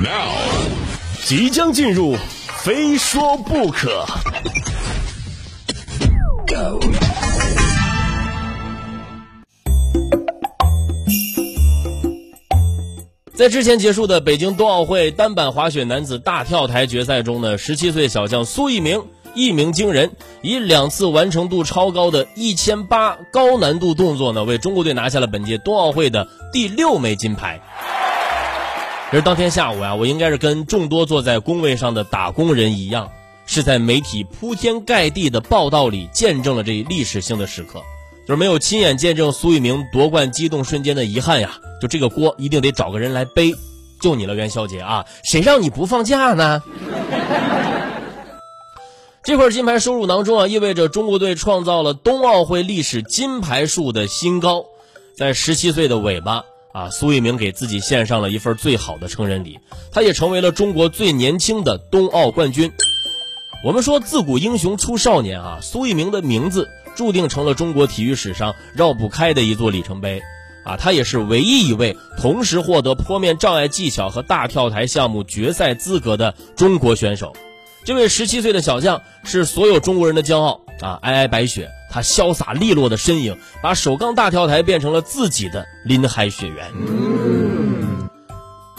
Now，即将进入，非说不可。在之前结束的北京冬奥会单板滑雪男子大跳台决赛中呢，十七岁小将苏翊鸣一鸣惊人，以两次完成度超高的一千八高难度动作呢，为中国队拿下了本届冬奥会的第六枚金牌。而当天下午啊，我应该是跟众多坐在工位上的打工人一样，是在媒体铺天盖地的报道里见证了这一历史性的时刻。就是没有亲眼见证苏翊鸣夺冠激动瞬间的遗憾呀！就这个锅一定得找个人来背，就你了，元宵节啊！谁让你不放假呢？这块金牌收入囊中啊，意味着中国队创造了冬奥会历史金牌数的新高。在十七岁的尾巴啊，苏翊鸣给自己献上了一份最好的成人礼，他也成为了中国最年轻的冬奥冠军。我们说自古英雄出少年啊，苏翊鸣的名字。注定成了中国体育史上绕不开的一座里程碑，啊，他也是唯一一位同时获得坡面障碍技巧和大跳台项目决赛资格的中国选手。这位十七岁的小将是所有中国人的骄傲啊！皑皑白雪，他潇洒利落的身影，把首钢大跳台变成了自己的林海雪原。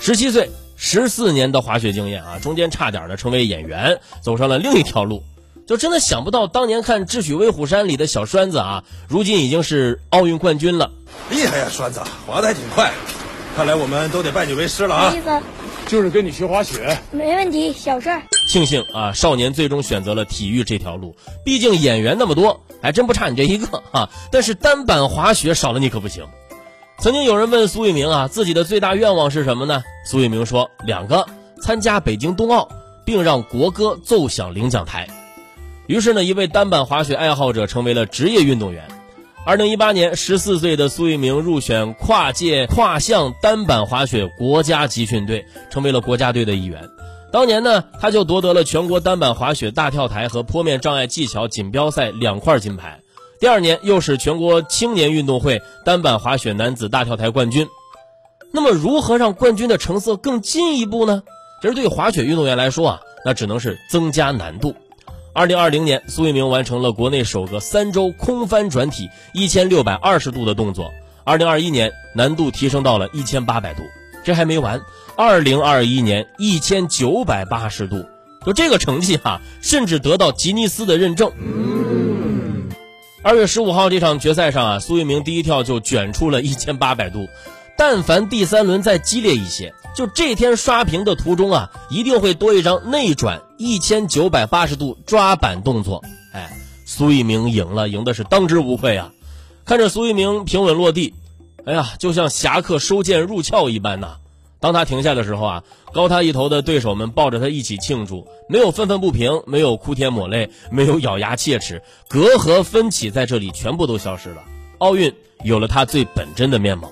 十七岁，十四年的滑雪经验啊，中间差点的成为演员，走上了另一条路。就真的想不到，当年看《智取威虎山》里的小栓子啊，如今已经是奥运冠军了。厉害呀，栓子，滑的还挺快。看来我们都得拜你为师了啊！意思就是跟你学滑雪。没问题，小事儿。庆幸啊，少年最终选择了体育这条路。毕竟演员那么多，还真不差你这一个啊。但是单板滑雪少了你可不行。曾经有人问苏翊鸣啊，自己的最大愿望是什么呢？苏翊鸣说两个：参加北京冬奥，并让国歌奏响领奖台。于是呢，一位单板滑雪爱好者成为了职业运动员。二零一八年，十四岁的苏翊鸣入选跨界跨项单板滑雪国家集训队，成为了国家队的一员。当年呢，他就夺得了全国单板滑雪大跳台和坡面障碍技巧锦标赛两块金牌。第二年，又是全国青年运动会单板滑雪男子大跳台冠军。那么，如何让冠军的成色更进一步呢？其实，对滑雪运动员来说啊，那只能是增加难度。二零二零年，苏翊鸣完成了国内首个三周空翻转体一千六百二十度的动作。二零二一年，难度提升到了一千八百度。这还没完，二零二一年一千九百八十度，就这个成绩哈，甚至得到吉尼斯的认证。二月十五号这场决赛上啊，苏翊鸣第一跳就卷出了一千八百度。但凡第三轮再激烈一些，就这天刷屏的途中啊，一定会多一张内转一千九百八十度抓板动作。哎，苏翊鸣赢了，赢的是当之无愧啊！看着苏翊鸣平稳落地，哎呀，就像侠客收剑入鞘一般呐。当他停下的时候啊，高他一头的对手们抱着他一起庆祝，没有愤愤不平，没有哭天抹泪，没有咬牙切齿，隔阂分歧在这里全部都消失了。奥运有了它最本真的面貌。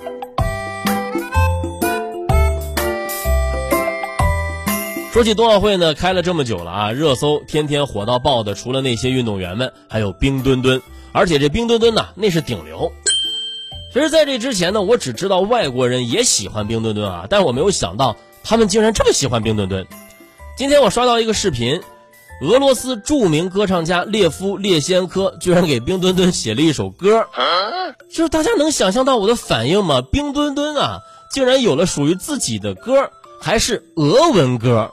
说起冬奥会呢，开了这么久了啊，热搜天天火到爆的，除了那些运动员们，还有冰墩墩，而且这冰墩墩呢，那是顶流。其实，在这之前呢，我只知道外国人也喜欢冰墩墩啊，但我没有想到他们竟然这么喜欢冰墩墩。今天我刷到一个视频，俄罗斯著名歌唱家列夫列先科居然给冰墩墩写了一首歌，就是大家能想象到我的反应吗？冰墩墩啊，竟然有了属于自己的歌，还是俄文歌。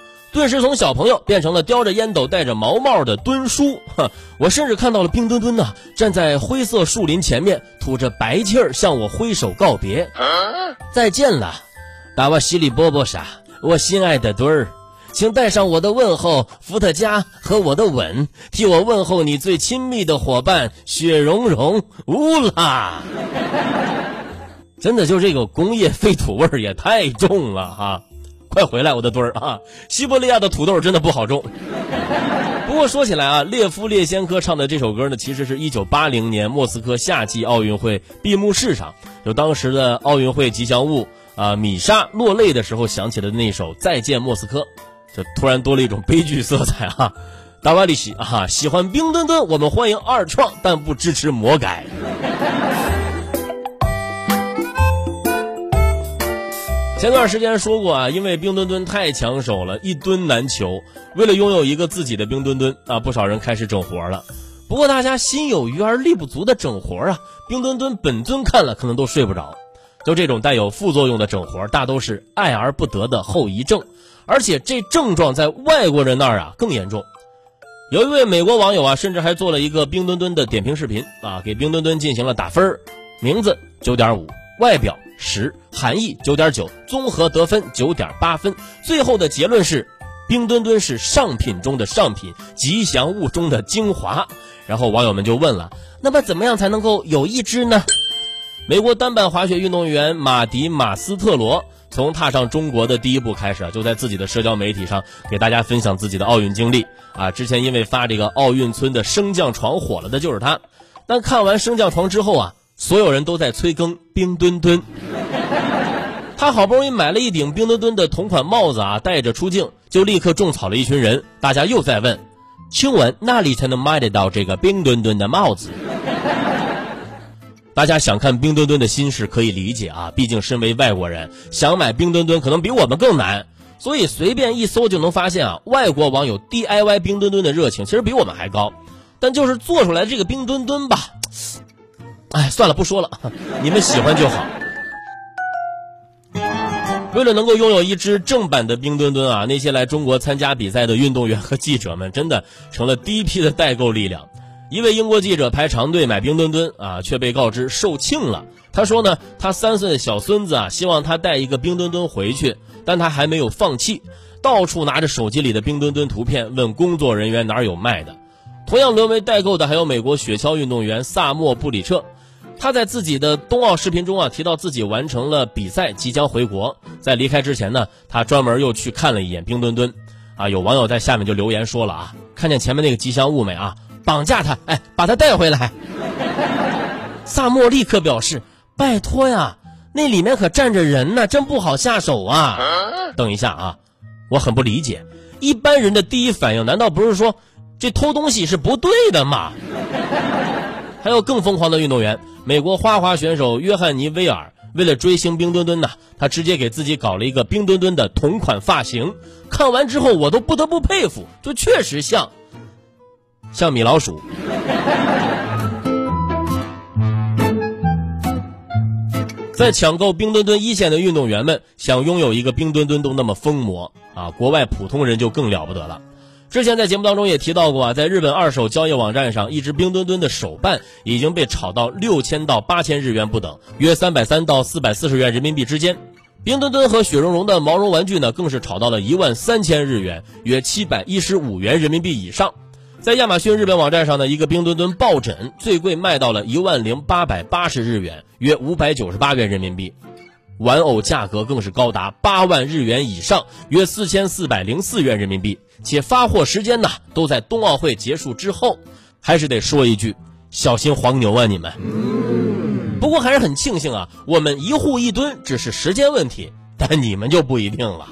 顿时从小朋友变成了叼着烟斗、戴着毛帽的墩叔，我甚至看到了冰墩墩呢，站在灰色树林前面，吐着白气儿向我挥手告别，再见了，达瓦西里波波莎，我心爱的墩儿，请带上我的问候，伏特加和我的吻，替我问候你最亲密的伙伴雪融融，乌拉，真的就这个工业废土味儿也太重了哈。快回来，我的墩儿啊！西伯利亚的土豆真的不好种。不过说起来啊，列夫列先科唱的这首歌呢，其实是一九八零年莫斯科夏季奥运会闭幕式上，就当时的奥运会吉祥物啊米莎落泪的时候响起的那首《再见莫斯科》，这突然多了一种悲剧色彩啊。达瓦利西啊，喜欢冰墩墩，我们欢迎二创，但不支持魔改。前段时间说过啊，因为冰墩墩太抢手了，一墩难求。为了拥有一个自己的冰墩墩啊，不少人开始整活了。不过大家心有余而力不足的整活啊，冰墩墩本尊看了可能都睡不着。就这种带有副作用的整活，大都是爱而不得的后遗症，而且这症状在外国人那儿啊更严重。有一位美国网友啊，甚至还做了一个冰墩墩的点评视频啊，给冰墩墩进行了打分，名字九点五，外表。十含义九点九，综合得分九点八分，最后的结论是，冰墩墩是上品中的上品，吉祥物中的精华。然后网友们就问了，那么怎么样才能够有一只呢？美国单板滑雪运动员马迪马斯特罗从踏上中国的第一步开始啊，就在自己的社交媒体上给大家分享自己的奥运经历啊。之前因为发这个奥运村的升降床火了的就是他，但看完升降床之后啊。所有人都在催更冰墩墩，他好不容易买了一顶冰墩墩的同款帽子啊，戴着出镜，就立刻种草了一群人。大家又在问，请问哪里才能买得到这个冰墩墩的帽子？大家想看冰墩墩的心事可以理解啊，毕竟身为外国人，想买冰墩墩可能比我们更难。所以随便一搜就能发现啊，外国网友 DIY 冰墩墩的热情其实比我们还高。但就是做出来这个冰墩墩吧。哎，算了，不说了，你们喜欢就好。为了能够拥有一只正版的冰墩墩啊，那些来中国参加比赛的运动员和记者们真的成了第一批的代购力量。一位英国记者排长队买冰墩墩啊，却被告知售罄了。他说呢，他三岁的小孙子啊，希望他带一个冰墩墩回去，但他还没有放弃，到处拿着手机里的冰墩墩图片问工作人员哪儿有卖的。同样沦为代购的还有美国雪橇运动员萨莫布里彻。他在自己的冬奥视频中啊，提到自己完成了比赛，即将回国。在离开之前呢，他专门又去看了一眼冰墩墩。啊，有网友在下面就留言说了啊，看见前面那个吉祥物没啊？绑架他，哎，把他带回来。萨莫立刻表示，拜托呀，那里面可站着人呢，真不好下手啊。等一下啊，我很不理解，一般人的第一反应难道不是说这偷东西是不对的吗？还有更疯狂的运动员。美国花滑选手约翰尼·威尔为了追星冰墩墩呐，他直接给自己搞了一个冰墩墩的同款发型。看完之后，我都不得不佩服，就确实像，像米老鼠。在抢购冰墩墩一线的运动员们想拥有一个冰墩墩都那么疯魔啊，国外普通人就更了不得了。之前在节目当中也提到过啊，在日本二手交易网站上，一只冰墩墩的手办已经被炒到六千到八千日元不等，约三百三到四百四十元人民币之间。冰墩墩和雪融融的毛绒玩具呢，更是炒到了一万三千日元，约七百一十五元人民币以上。在亚马逊日本网站上的一个冰墩墩抱枕，最贵卖到了一万零八百八十日元，约五百九十八元人民币。玩偶价格更是高达八万日元以上，约四千四百零四元人民币，且发货时间呢都在冬奥会结束之后。还是得说一句，小心黄牛啊！你们。不过还是很庆幸啊，我们一户一吨只是时间问题，但你们就不一定了。